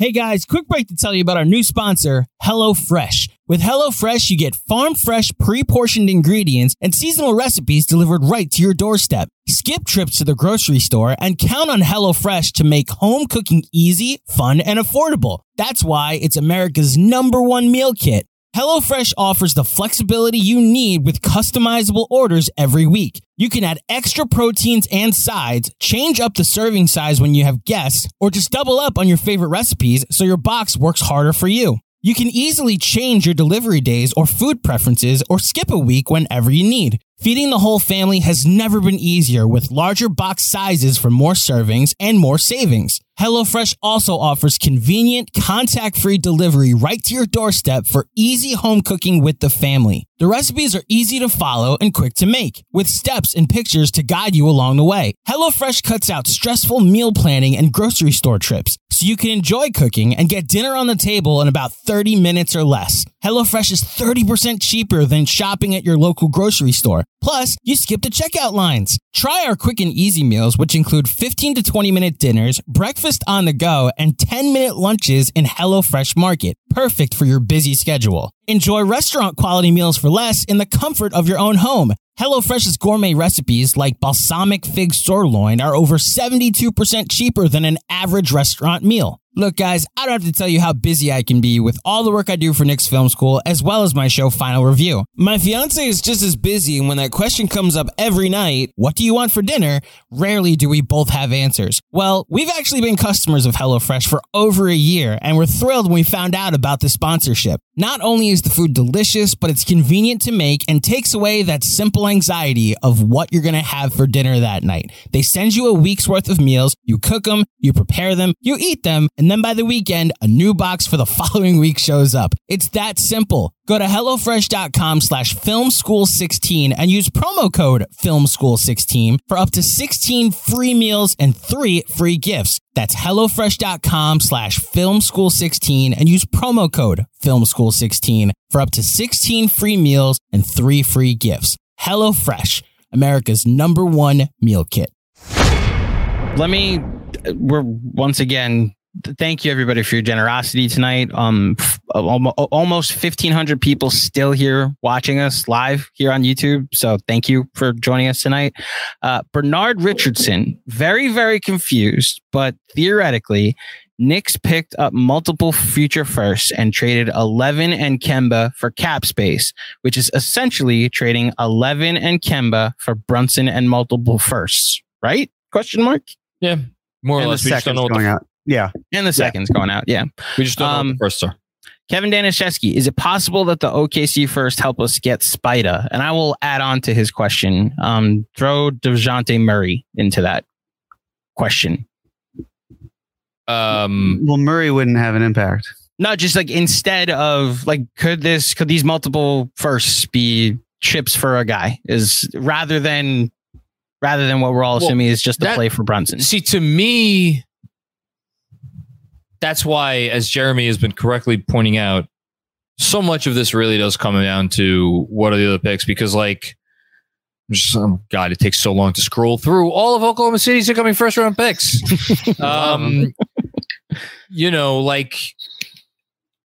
Hey guys, quick break to tell you about our new sponsor, HelloFresh. With HelloFresh, you get farm fresh, pre portioned ingredients and seasonal recipes delivered right to your doorstep. Skip trips to the grocery store and count on HelloFresh to make home cooking easy, fun, and affordable. That's why it's America's number one meal kit. HelloFresh offers the flexibility you need with customizable orders every week. You can add extra proteins and sides, change up the serving size when you have guests, or just double up on your favorite recipes so your box works harder for you. You can easily change your delivery days or food preferences or skip a week whenever you need. Feeding the whole family has never been easier with larger box sizes for more servings and more savings. HelloFresh also offers convenient, contact-free delivery right to your doorstep for easy home cooking with the family. The recipes are easy to follow and quick to make, with steps and pictures to guide you along the way. HelloFresh cuts out stressful meal planning and grocery store trips, so you can enjoy cooking and get dinner on the table in about 30 minutes or less. HelloFresh is 30% cheaper than shopping at your local grocery store. Plus, you skip the checkout lines. Try our quick and easy meals, which include 15 to 20 minute dinners, breakfast on the go, and 10 minute lunches in HelloFresh Market. Perfect for your busy schedule. Enjoy restaurant quality meals for less in the comfort of your own home. HelloFresh's gourmet recipes like balsamic fig sirloin are over 72% cheaper than an average restaurant meal. Look, guys, I don't have to tell you how busy I can be with all the work I do for Knicks Film School, as well as my show Final Review. My fiance is just as busy, and when that question comes up every night, what do you want for dinner? Rarely do we both have answers. Well, we've actually been customers of HelloFresh for over a year, and we're thrilled when we found out about the sponsorship. Not only is the food delicious, but it's convenient to make and takes away that simple anxiety of what you're to have for dinner that night. They send you a week's worth of meals, you cook them, you prepare them, you eat them, and then by the weekend, a new box for the following week shows up. It's that simple. Go to HelloFresh.com slash FilmSchool16 and use promo code FilmSchool16 for up to 16 free meals and three free gifts. That's HelloFresh.com slash FilmSchool16 and use promo code FilmSchool16 for up to 16 free meals and three free gifts. HelloFresh, America's number one meal kit. let me we're once again thank you everybody for your generosity tonight um f- almost 1500 people still here watching us live here on youtube so thank you for joining us tonight uh, bernard richardson very very confused but theoretically Knicks picked up multiple future firsts and traded 11 and Kemba for cap space, which is essentially trading 11 and Kemba for Brunson and multiple firsts, right? Question mark. Yeah, more or And the less. We just don't know what going the, out. Yeah. And the second's going out. Yeah. we just don't know Um, the first are. Kevin Danishevsky, is it possible that the OKC first help us get Spida? And I will add on to his question. Um, throw DeJounte Murray into that question. Um, Well, Murray wouldn't have an impact. Not just like instead of like, could this, could these multiple firsts be chips for a guy? Is rather than, rather than what we're all Well, assuming is just the that- play for Brunson. See, to me, that's why, as Jeremy has been correctly pointing out, so much of this really does come down to what are the other picks because, like, just, oh God, it takes so long to scroll through all of Oklahoma City's incoming first round picks. um, you know, like,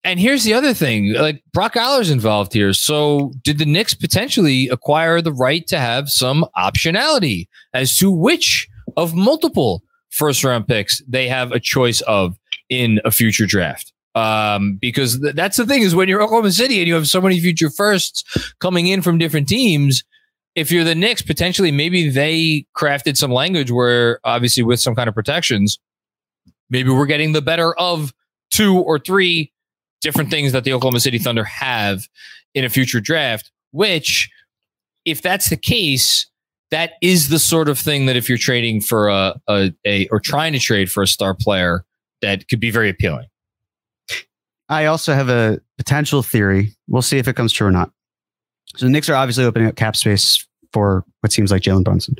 and here's the other thing: like Brock Aller's involved here. So, did the Knicks potentially acquire the right to have some optionality as to which of multiple first round picks they have a choice of in a future draft? Um, because th- that's the thing is when you're Oklahoma City and you have so many future firsts coming in from different teams. If you're the Knicks, potentially maybe they crafted some language where, obviously, with some kind of protections, maybe we're getting the better of two or three different things that the Oklahoma City Thunder have in a future draft, which, if that's the case, that is the sort of thing that if you're trading for a, a, a or trying to trade for a star player, that could be very appealing. I also have a potential theory. We'll see if it comes true or not. So the Knicks are obviously opening up cap space for what seems like Jalen Brunson.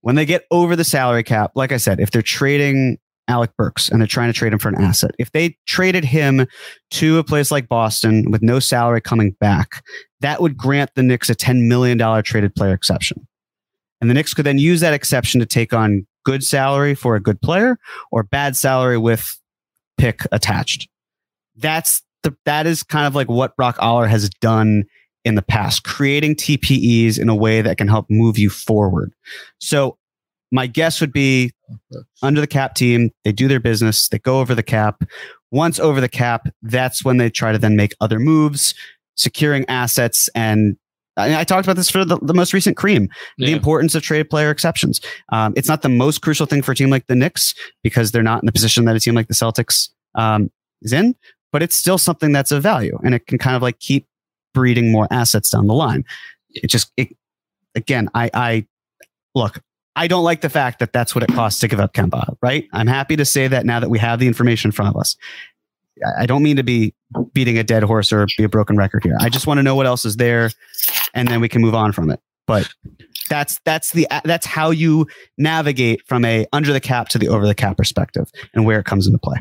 When they get over the salary cap, like I said, if they're trading Alec Burks and they're trying to trade him for an asset, if they traded him to a place like Boston with no salary coming back, that would grant the Knicks a $10 million traded player exception. And the Knicks could then use that exception to take on good salary for a good player or bad salary with pick attached. That's the that is kind of like what Brock Aller has done in the past, creating TPEs in a way that can help move you forward. So my guess would be under the cap team, they do their business, they go over the cap. Once over the cap, that's when they try to then make other moves, securing assets. And I, I talked about this for the, the most recent cream, the importance of trade player exceptions. Um, it's not the most crucial thing for a team like the Knicks because they're not in the position that a team like the Celtics um, is in, but it's still something that's of value and it can kind of like keep breeding more assets down the line. It just, it, again, I, I look, I don't like the fact that that's what it costs to give up Kemba, right? I'm happy to say that now that we have the information in front of us. I don't mean to be beating a dead horse or be a broken record here. I just want to know what else is there and then we can move on from it. But that's that's the that's how you navigate from a under the cap to the over the cap perspective and where it comes into play.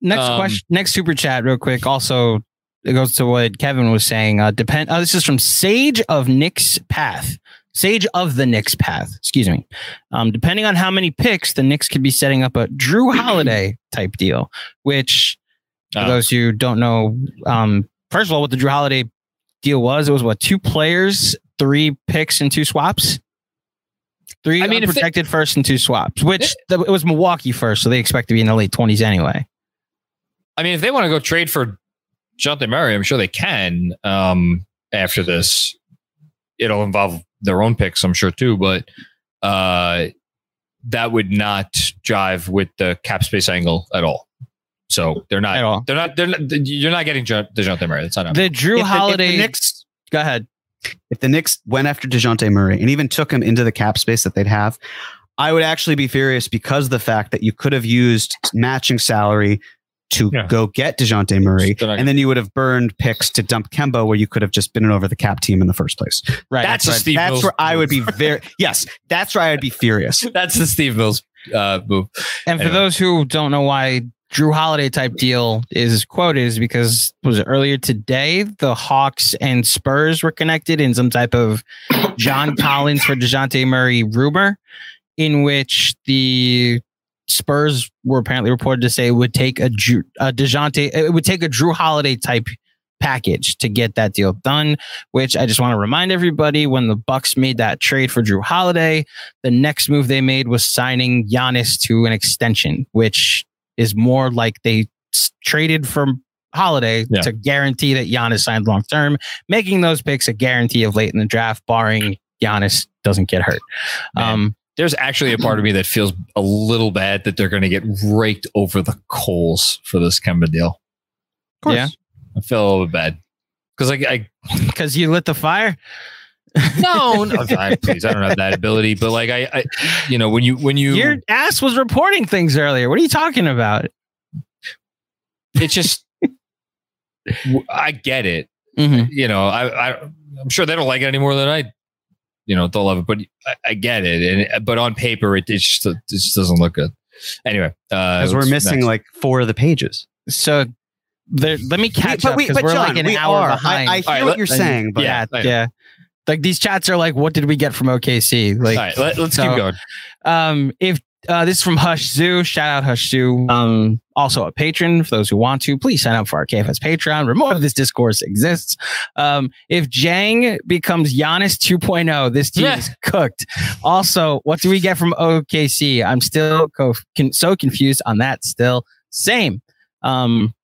Next Um, question, next super chat, real quick. Also, it goes to what Kevin was saying. Uh, depend. Oh, this is from Sage of Knicks Path. Sage of the Knicks Path. Excuse me. Um, depending on how many picks, the Knicks could be setting up a Jrue Holiday type deal. Which, for Ah. those who don't know, um, first of all, what the Jrue Holiday deal was, it was what two players, three picks, and two swaps. Three I mean, unprotected first and two swaps, which the, it was Milwaukee first, so they expect to be in the late twenties anyway. I mean, if they want to go trade for Jonathan Murray, I'm sure they can. Um, after this, it'll involve their own picks, I'm sure too. But uh, that would not jive with the cap space angle at all. So they're not. At all. They're not. They're not. You're not getting Dejounte Murray. That's not. The Jrue If the- the Holiday. Knicks go ahead. if the Knicks went after DeJounte Murray and even took him into the cap space that they'd have, I would actually be furious because of the fact that you could have used matching salary to Yeah. go get DeJounte Murray, and then you would have burned picks to dump Kemba where you could have just been an over the cap team in the first place. Right. That's a right. Steve that's Mills where I would be very yes, that's where I would be furious. That's the Steve Mills uh, move. And for Anyway. those who don't know why Jrue Holiday type deal is quoted is because was earlier today the Hawks and Spurs were connected in some type of John Collins for Dejounte Murray rumor, in which the Spurs were apparently reported to say it would take a, Jrue, a Dejounte, it would take a Jrue Holiday type package to get that deal done. Which I just want to remind everybody when the Bucks made that trade for Jrue Holiday, the next move they made was signing Giannis to an extension, which is more like they traded from Holiday Yeah. to guarantee that Giannis signed long term, making those picks a guarantee of late in the draft, barring Giannis doesn't get hurt. Um, There's actually a part of me that feels a little bad that they're going to get raked over the coals for this Kemba deal. yeah, I feel a little bit bad because I, I because you lit the fire. No, no I, please, I don't have that ability. But like I, I, you know, when you when you, Your ass was reporting things earlier. What are you talking about? it's just, I get it. Mhm. You know, I, I, I'm sure they don't like it any more than I, you know, they'll love it. But I, I get it. And but on paper, it, it just it just doesn't look good. Anyway, uh, Because we're missing next? like four of the pages. So there, let me catch but up because but we're John, like an we hour are. behind. I, I hear All right, what let- you're saying, but yeah, yeah. Like these chats are like, what did we get from OKC? Like, All right, let, us so- keep going. Um, if uh, this is from Hush Zoo, shout out Hush Zoo. Um, also a patron for those who want to, please sign up for our KFS Patreon more of this discourse exists. Um, if Jang becomes Giannis 2.0, this team Yeah. is cooked. Also, what do we get from OKC? I'm still co- con- so confused on that. Still, same. Um,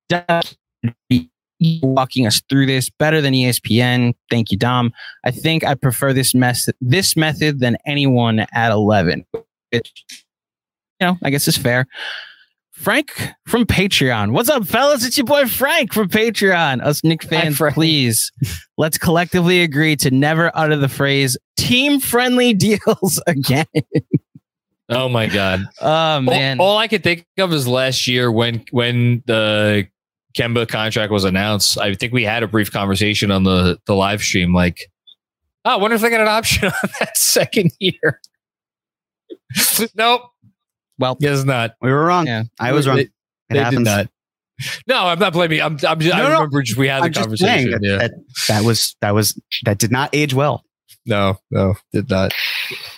walking us through this better than ESPN. Thank you, Dom. I think I prefer this mess this method than anyone at 11. Which, you know, I guess is fair. Frank from Patreon. What's up, fellas? It's your boy Frank from Patreon. Us Knick fans, Frank. please let's collectively agree to never utter the phrase team friendly deals again. Oh my god. oh man. All, all I could think of is last year when when the Kemba contract was announced. I think we had a brief conversation on the the live stream. Like, oh, I wonder if they got an option on that second year. nope. Well, guess not. we were wrong. Yeah. I was wrong. They, it they did happens. not. No, I'm not blaming. I'm. I'm just, I No, no. remember just we had the I'm just conversation. that, yeah. that that was that was that did not age well. No, no, did not.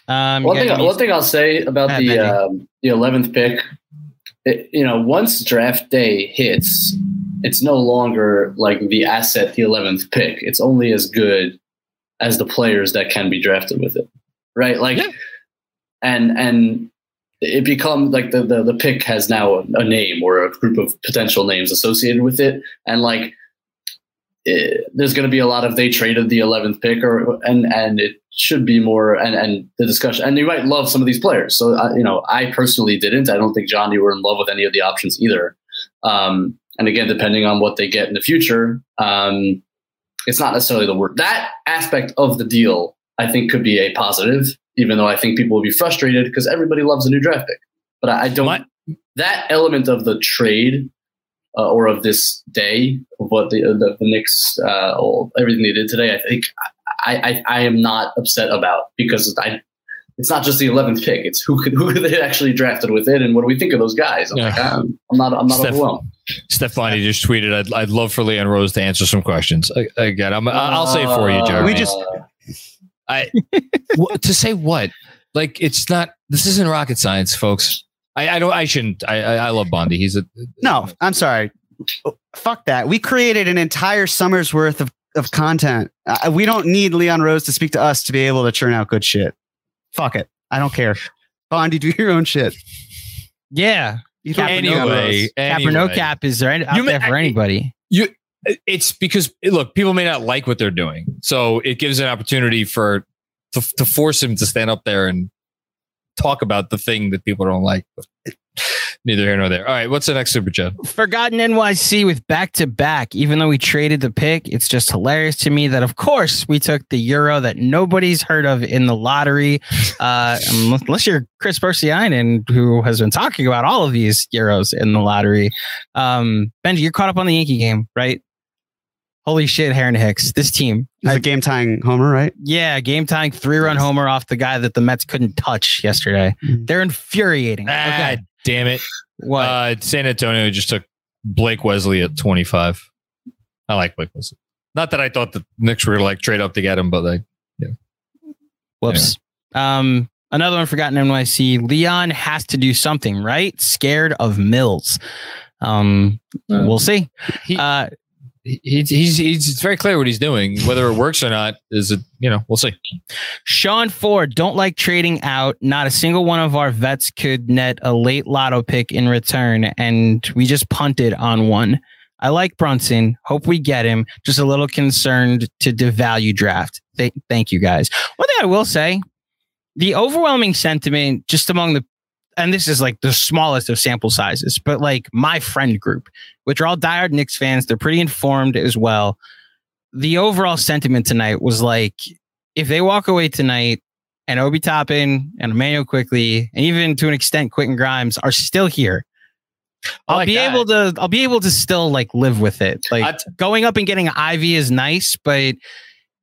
um, One you thing, one thing I'll say about the Benji. um, the eleventh pick, it, you know, once draft day hits, it's no longer like the asset, the 11th pick. It's only as good as the players that can be drafted with it. Right. Like, and, and, it becomes like the, the, the pick has now a, a name or a group of potential names associated with it. And like, it, there's going to be a lot of they traded the 11th pick or and and it should be more and and the discussion and you might love some of these players so uh, you know i personally didn't i don't think john you were in love with any of the options either um, and again depending on what they get in the future um, it's not necessarily the worst. that aspect of the deal i think could be a positive even though i think people will be frustrated because everybody loves a new draft pick but i, I don't My- that element of the trade uh, or of this day of what the the, the Knicks uh, or everything they did today, I think I, I I am not upset about because I it's not just the eleventh pick; it's who could who could they actually drafted with it, and what do we think of those guys? I'm, like, I'm, I'm not I'm not Steph- overwhelmed. Steph Bondy just tweeted, I'd, I'd love for Leon Rose to answer some questions. I- Again, I'm, I'll say it for you, Uh, Jeremy. We just- I to say what? Like it's not. This isn't rocket science, folks. I, I don't. I shouldn't. I, I I love Bondy. He's a No, I'm sorry. Fuck that. We created an entire summer's worth of, of content. Uh, we don't need Leon Rose to speak to us to be able to churn out good shit. Fuck it. I don't care. Bondy, do your own shit. Yeah. You don't Anyway, know Rose. Cap or no cap is there any, out You may- there for anybody? you. It's because look, people may not like what they're doing, so it gives an opportunity for to, to force him to stand up there and talk about the thing that people don't like. Neither here nor there. All right, what's the next super chat? Forgotten NYC with back to back. Even though we traded the pick, it's just hilarious to me that, of course, we took the euro that nobody's heard of in the lottery. Uh, unless you're Chris Persianen, who has been talking about all of these euros in the lottery. Um, Benji, you're caught up on the Yankee game, right? Holy shit, Aaron Hicks, this team. It's a game tying homer, right? Yeah, game tying three run homer off the guy that the Mets couldn't touch yesterday. They're infuriating. Ah, Okay. Damn it. What? Uh, San Antonio just took Blake Wesley at 25. I like Blake Wesley. Not that I thought the Knicks were like trade up to get him, but like, yeah. Whoops. Um, another one forgotten NYC. Leon has to do something, right? Scared of Mills. Um, we'll see. He- uh, he's, he's, it's very clear what he's doing. Whether it works or not is it, you know, we'll see. Sean Ford, don't like trading out. Not a single one of our vets could net a late lotto pick in return, and we just punted on one. I like Brunson. Hope we get him. Just a little concerned to devalue draft. Th- thank you guys. One thing I will say, the overwhelming sentiment just among the and this is like the smallest of sample sizes, but like my friend group, which are all diehard Knicks fans, they're pretty informed as well. The overall sentiment tonight was like, if they walk away tonight and Obi Toppin and Immanuel Quickley, and even to an extent Quentin Grimes are still here, I'll like be that. able to I'll be able to still like live with it. Like I- going up and getting Ivey is nice, but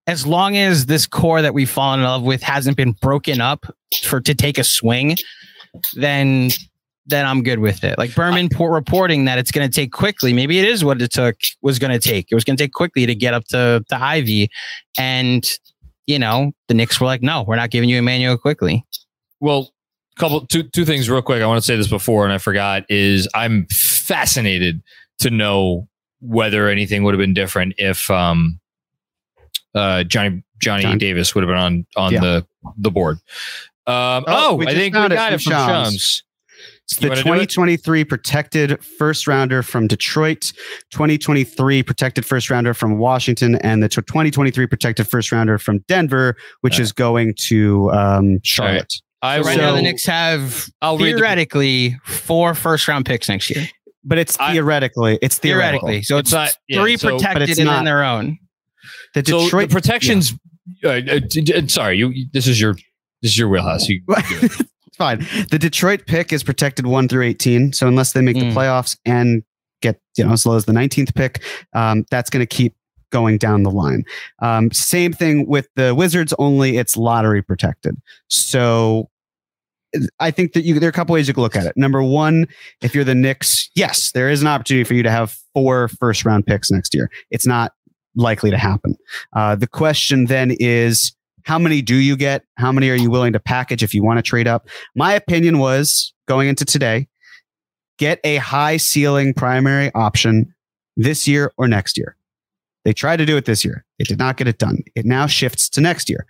as long as this core that we've fallen in love with hasn't been broken up for to take a swing, then then I'm good with it. Like Berman por- reporting that it's going to take Quickley. Maybe it is what it took was going to take. It was going to take Quickley to get up to to Ivey, and you know the Knicks were like, no, we're not giving you Immanuel Quickley. Well, couple two two things real quick. I want to say this before and I forgot is I'm fascinated to know whether anything would have been different if um uh Johnny Johnny John- Davis would have been on on Yeah. the the board. Um, Oh, oh, we I just think we found it got it from from Shams. Shams. It's the wanna do it? 2023 protected first rounder from Detroit, 2023 protected first rounder from Washington, and the 2023 protected first rounder from Denver, which is going to um, Charlotte. I So right will- now the Knicks have I'll read the- theoretically four first round picks next year. But it's I- theoretically, it's theoretical. Theoretically, so It's it's, not- yeah, three so- protected it's and not- then their own. The so Detroit the protections uh, uh, d- d- sorry, you this is your this is your wheelhouse. You it's fine. The Detroit pick is protected one through 18. So unless they make Mm. the playoffs and get you know as low as the 19th pick, um, that's going to keep going down the line. Um, same thing with the Wizards, only it's lottery protected. So I think that you there are a couple ways you can look at it. Number one, if you're the Knicks, yes, there is an opportunity for you to have four first round picks next year. It's not likely to happen. Uh, the question then is how many do you get? How many are you willing to package if you want to trade up? My opinion was going into today, get a high ceiling primary option this year or next year. They tried to do it this year. They did not get it done. It now shifts to next year.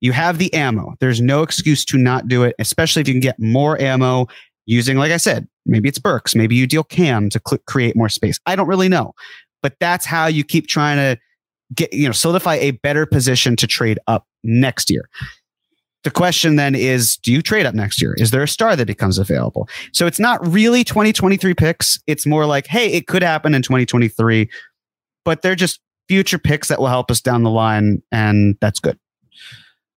You have the ammo. There's no excuse to not do it, especially if you can get more ammo using, like I said, maybe it's Burks, maybe you deal Cam to cl- create more space. I don't really know, but that's how you keep trying to get, you know, solidify a better position to trade up next year. The question then is do you trade up next year? Is there a star that becomes available? So it's not really 2023 picks. It's more like, hey, it could happen in 2023, but they're just future picks that will help us down the line. And that's good.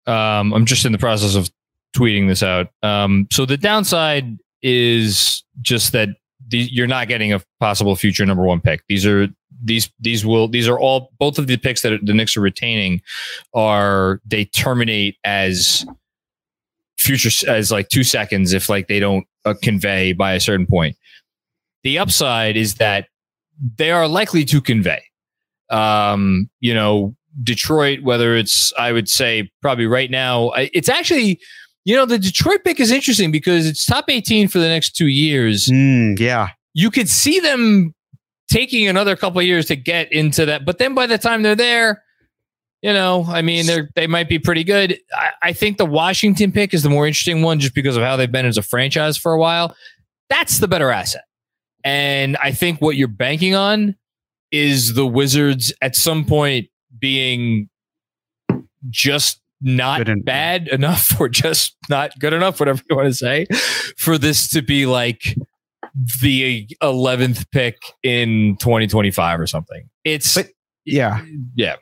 Um, I'm just in the process of tweeting this out. Um, so the downside is just that the, you're not getting a possible future number one pick. These are these these will these are all both of the picks that the Knicks are retaining are they terminate as future as like two seconds if like they don't uh, convey by a certain point. The upside is that they are likely to convey. Um, you know, Detroit, whether it's I would say probably right now, it's actually you know, the Detroit pick is interesting because it's top 18 for the next two years. Mm, yeah. You could see them taking another couple of years to get into that. But then by the time they're there, you know, I mean, they're, they might be pretty good. I, I think the Washington pick is the more interesting one just because of how they've been as a franchise for a while. That's the better asset. And I think what you're banking on is the Wizards at some point being just not bad enough or just not good enough, whatever you want to say, for this to be like the 11th pick in 2025 or something. It's but, yeah. Yeah.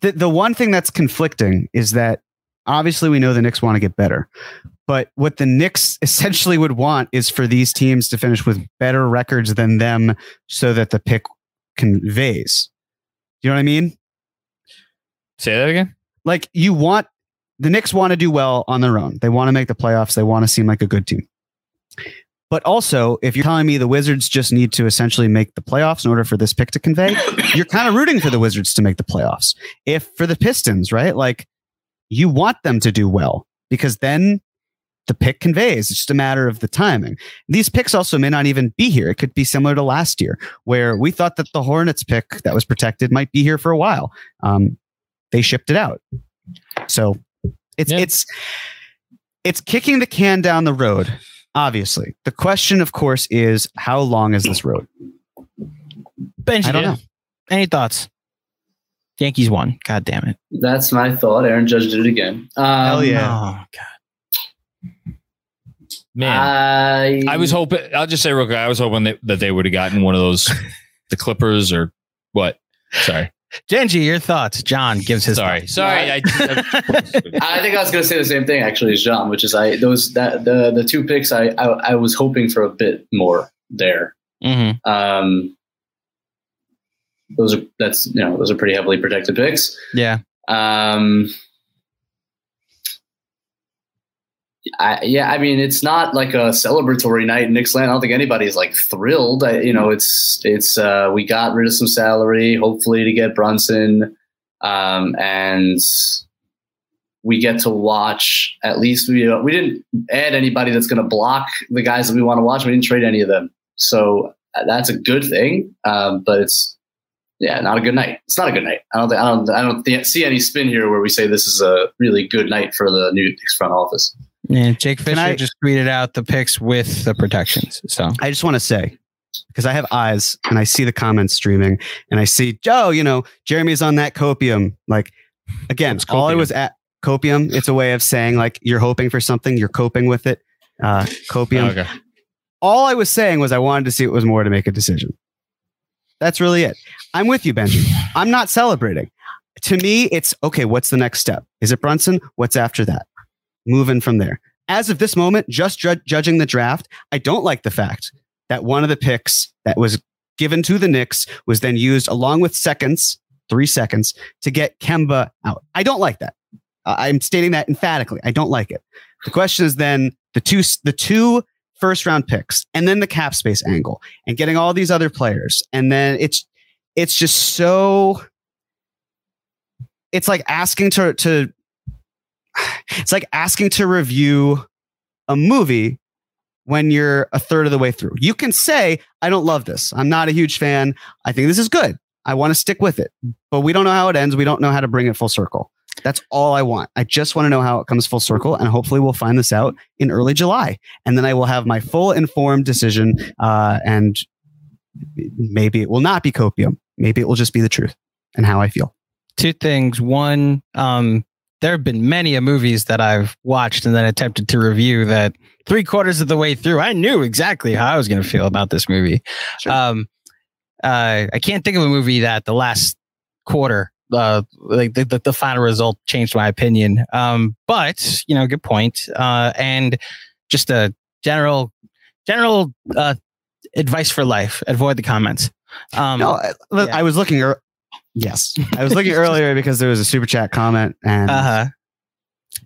The the one thing that's conflicting is that obviously we know the Knicks want to get better. But what the Knicks essentially would want is for these teams to finish with better records than them so that the pick conveys. You know what I mean? Say that again. Like you want the Knicks want to do well on their own. They want to make the playoffs. They want to seem like a good team. But also, if you're telling me the Wizards just need to essentially make the playoffs in order for this pick to convey, you're kind of rooting for the Wizards to make the playoffs. If for the Pistons, right? Like you want them to do well because then the pick conveys. It's just a matter of the timing. These picks also may not even be here. It could be similar to last year, where we thought that the Hornets pick that was protected might be here for a while. Um, they shipped it out. So it's yeah. it's it's kicking the can down the road. Obviously, the question, of course, is how long is this road? Benji, I don't know. Any thoughts? Yankees won. God damn it. That's my thought. Aaron Judge did it again. Um, Hell yeah. Oh god. Man, I, I was hoping. I'll just say real quick. I was hoping that, that they would have gotten one of those, the Clippers or what? Sorry. Benji, your thoughts. John gives his. Sorry, thoughts. sorry. I, I, think I was going to say the same thing actually as John, which is I those that the the two picks I I, I was hoping for a bit more there. Mm-hmm. Um, those are that's you know those are pretty heavily protected picks. Yeah. Um, I, yeah, I mean, it's not like a celebratory night in Knicks land. I don't think anybody's like thrilled. I, you know, it's it's uh, we got rid of some salary, hopefully to get Brunson, um, and we get to watch. At least we uh, we didn't add anybody that's going to block the guys that we want to watch. We didn't trade any of them, so uh, that's a good thing. Um, but it's yeah, not a good night. It's not a good night. I don't think, I don't I don't th- see any spin here where we say this is a really good night for the new Knicks front office. Yeah, Jake Fisher I, just tweeted out the picks with the protections. So I just want to say, because I have eyes and I see the comments streaming and I see, Joe, you know, Jeremy's on that copium. Like, again, all I was at copium, it's a way of saying like you're hoping for something, you're coping with it. Uh, copium. okay. All I was saying was I wanted to see what was more to make a decision. That's really it. I'm with you, Benji. I'm not celebrating. To me, it's okay. What's the next step? Is it Brunson? What's after that? Moving from there. As of this moment, just ju- judging the draft, I don't like the fact that one of the picks that was given to the Knicks was then used along with seconds, three seconds, to get Kemba out. I don't like that. Uh, I'm stating that emphatically. I don't like it. The question is then the two the two first round picks and then the cap space angle and getting all these other players and then it's it's just so it's like asking to to it's like asking to review a movie when you're a third of the way through. You can say, I don't love this. I'm not a huge fan. I think this is good. I want to stick with it. But we don't know how it ends. We don't know how to bring it full circle. That's all I want. I just want to know how it comes full circle. And hopefully we'll find this out in early July. And then I will have my full informed decision. Uh, and maybe it will not be copium. Maybe it will just be the truth and how I feel. Two things. One, um, there have been many a movies that I've watched and then attempted to review that three quarters of the way through, I knew exactly how I was going to feel about this movie. Sure. Um, uh, I can't think of a movie that the last quarter, uh, like the, the, the final result changed my opinion. Um, but you know, good point. Uh, and just a general, general, uh, advice for life. Avoid the comments. Um, No, I. I was looking. Yes, I was looking earlier because there was a super chat comment and uh-huh.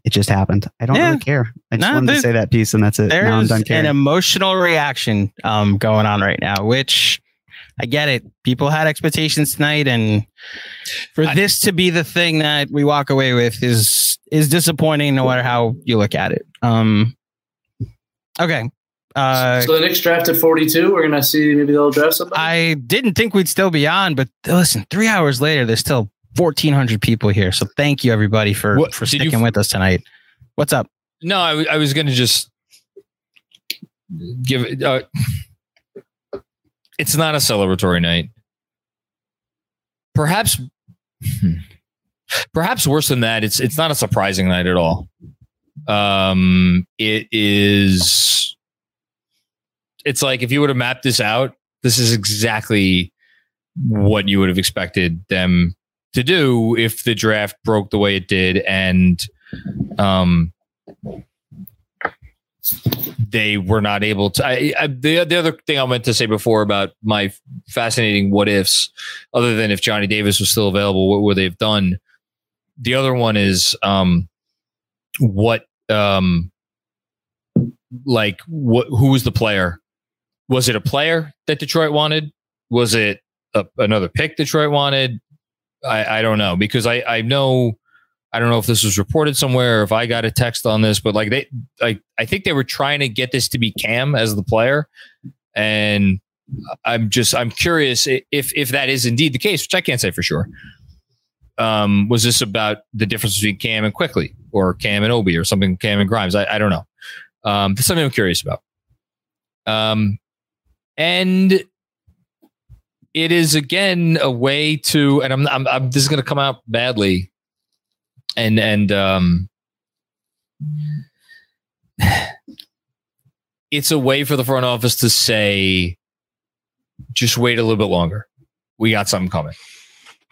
it just happened. I don't Yeah. really care. I just No, wanted to say that piece and that's it. now I'm There's done an emotional reaction um, going on right now, which I get it. People had expectations tonight, and for I- this to be the thing that we walk away with is is disappointing, no matter how you look at it. Um, okay. Uh, so the Knicks drafted 42. We're gonna see maybe they'll draft somebody. I didn't think we'd still be on, but listen, three hours later, there's still 1,400 people here. So thank you, everybody, for What- for did you- sticking with us tonight. What's up? No, I, w- I was going to just give it. Uh, it's not a celebratory night. Perhaps, perhaps worse than that. It's it's not a surprising night at all. Um, it is. It's like if you would have mapped this out, this is exactly what you would have expected them to do if the draft broke the way it did, and um, they were not able to. I, I, the the other thing I meant to say before about my fascinating what ifs, other than if Johnny Davis was still available, what would they have done? The other one is um, what um, like what who was the player? Was it a player that Detroit wanted? Was it a, another pick Detroit wanted? I, I don't know because I I know I don't know if this was reported somewhere or if I got a text on this, but like they, like I think they were trying to get this to be Cam as the player, and I'm just I'm curious if if that is indeed the case, which I can't say for sure. Um, was this about the difference between Cam and Quickley, or Cam and Obi, or something Cam and Grimes? I, I don't know. Um, that's something I'm curious about. Um, and it is again a way to, and I'm, I'm, I'm this is going to come out badly. And and um it's a way for the front office to say just wait a little bit longer. We got something coming.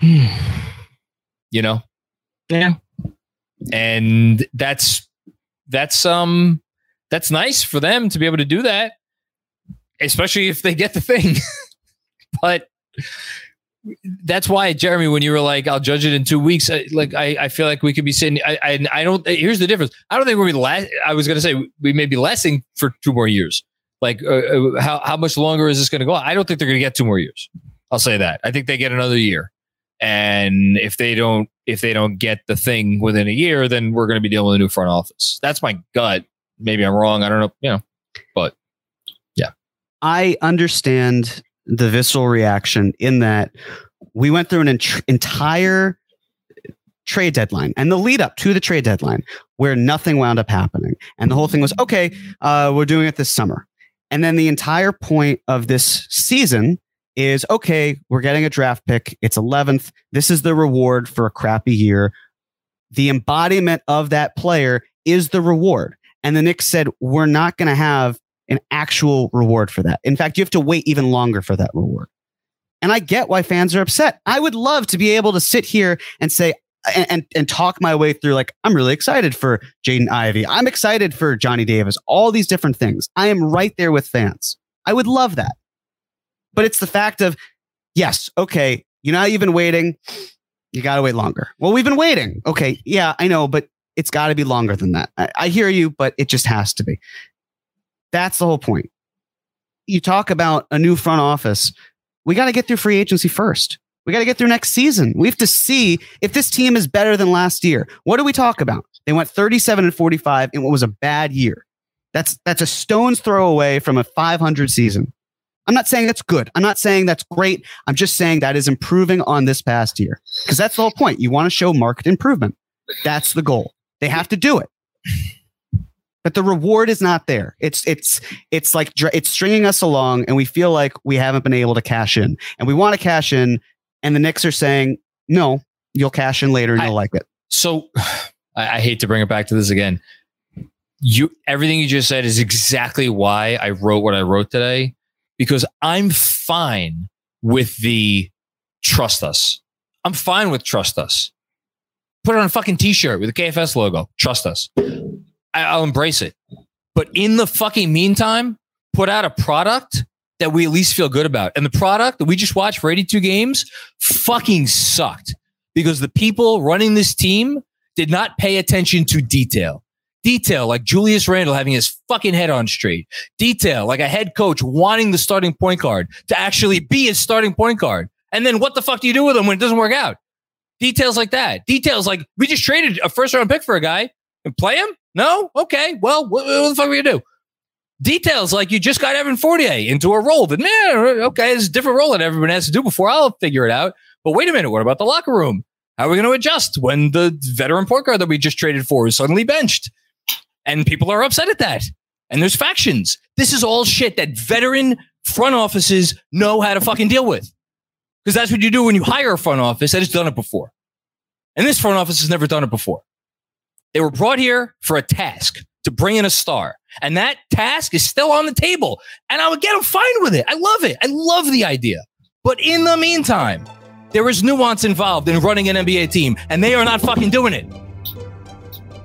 You know? Yeah. and that's that's um that's nice for them to be able to do that especially if they get the thing but that's why Jeremy, when you were like, "I'll judge it in two weeks," I, like I, I feel like we could be sitting. I, I, I don't. Here's the difference. I don't think we're last. I was going to say we may be lasting for two more years. Like, uh, uh, how how much longer is this going to go? I don't think they're going to get two more years. I'll say that. I think they get another year, and if they don't, if they don't get the thing within a year, then we're going to be dealing with a new front office. That's my gut. Maybe I'm wrong. I don't know. You know, but I understand the visceral reaction in that we went through an ent- entire trade deadline and the lead up to the trade deadline where nothing wound up happening. And the whole thing was okay, uh, we're doing it this summer. And then the entire point of this season is okay, we're getting a draft pick. It's 11th. This is the reward for a crappy year. The embodiment of that player is the reward. And the Knicks said, we're not going to have an actual reward for that. In fact, you have to wait even longer for that reward. And I get why fans are upset. I would love to be able to sit here and say, and, and, and talk my way through, like, I'm really excited for Jaden Ivey. I'm excited for Johnny Davis, all these different things. I am right there with fans. I would love that. But it's the fact of, yes, okay, you know you've been waiting? You got to wait longer. Well, we've been waiting. Okay, yeah, I know, but it's got to be longer than that. I, I hear you, but it just has to be. That's the whole point. You talk about a new front office. We got to get through free agency first. We got to get through next season. We have to see if this team is better than last year. What do we talk about? They went 37 and 45 in what was a bad year. That's that's a stone's throw away from a 500 season. I'm not saying that's good. I'm not saying that's great. I'm just saying that is improving on this past year because that's the whole point. You want to show market improvement. That's the goal. They have to do it. But the reward is not there. It's it's it's like it's stringing us along, and we feel like we haven't been able to cash in, and we want to cash in, and the Knicks are saying no, you'll cash in later, and you'll like it. So I, I hate to bring it back to this again. You everything you just said is exactly why I wrote what I wrote today because I'm fine with the trust us. I'm fine with trust us. Put it on a fucking t-shirt with a KFS logo. Trust us. I, I'll embrace it. But in the fucking meantime, put out a product that we at least feel good about. And the product that we just watched for 82 games fucking sucked because the people running this team did not pay attention to detail. Detail like Julius Randle having his fucking head on straight. Detail like a head coach wanting the starting point guard to actually be his starting point guard. And then what the fuck do you do with him when it doesn't work out? Details like that. Details like we just traded a first round pick for a guy and play him? No? Okay. Well, what, what the fuck are we gonna do? Details like you just got Evan Fournier into a role that, man, okay, it's a different role that everyone has to do before I'll figure it out. But wait a minute, what about the locker room? How are we going to adjust when the veteran point guard that we just traded for is suddenly benched? And people are upset at that. And there's factions. This is all shit that veteran front offices know how to fucking deal with. Because that's what you do when you hire a front office that has done it before. And this front office has never done it before. They were brought here for a task to bring in a star. And that task is still on the table. And I would get them fine with it. I love it. I love the idea. But in the meantime, there is nuance involved in running an NBA team, and they are not fucking doing it.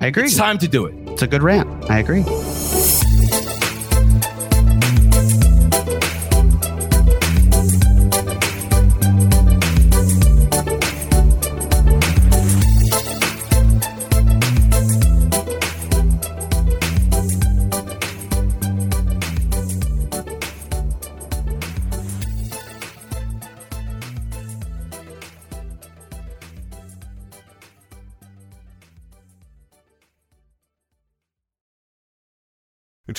I agree. It's time to do it. It's a good rant. I agree.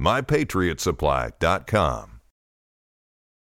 MyPatriotSupply.com.